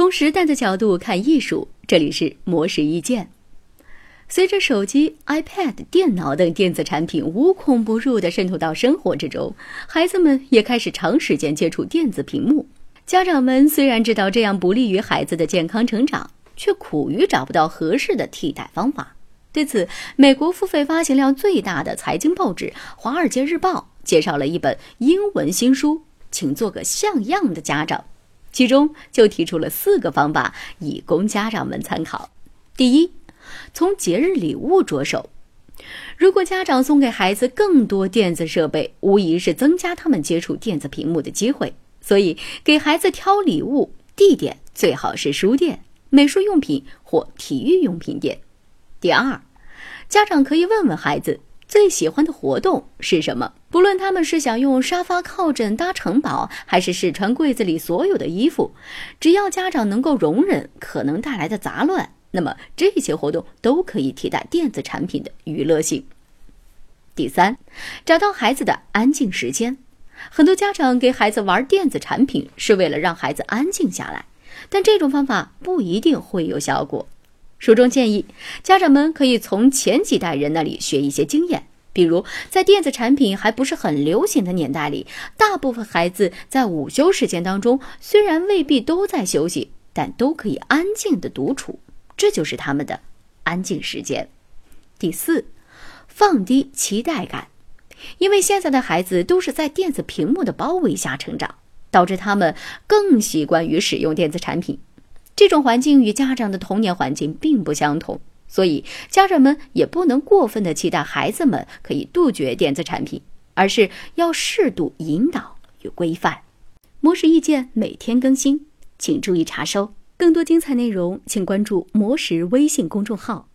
从时代的角度看艺术，这里是魔石意见。随着手机、iPad、电脑等电子产品无孔不入地渗透到生活之中，孩子们也开始长时间接触电子屏幕。家长们虽然知道这样不利于孩子的健康成长，却苦于找不到合适的替代方法。对此，美国付费发行量最大的财经报纸《华尔街日报》介绍了一本英文新书，请做个像样的家长。其中就提出了四个方法，以供家长们参考。第一，从节日礼物着手。如果家长送给孩子更多电子设备，无疑是增加他们接触电子屏幕的机会。所以，给孩子挑礼物地点最好是书店、美术用品或体育用品店。第二，家长可以问问孩子。最喜欢的活动是什么？不论他们是想用沙发靠枕搭城堡，还是试穿柜子里所有的衣服，只要家长能够容忍可能带来的杂乱，那么这些活动都可以替代电子产品的娱乐性。第三，找到孩子的安静时间。很多家长给孩子玩电子产品是为了让孩子安静下来，但这种方法不一定会有效果。书中建议，家长们可以从前几代人那里学一些经验，比如在电子产品还不是很流行的年代里，大部分孩子在午休时间当中，虽然未必都在休息，但都可以安静的独处，这就是他们的安静时间。第四，放低期待感，因为现在的孩子都是在电子屏幕的包围下成长，导致他们更习惯于使用电子产品。这种环境与家长的童年环境并不相同，所以家长们也不能过分的期待孩子们可以杜绝电子产品，而是要适度引导与规范。模式意见每天更新，请注意查收。更多精彩内容，请关注模式微信公众号。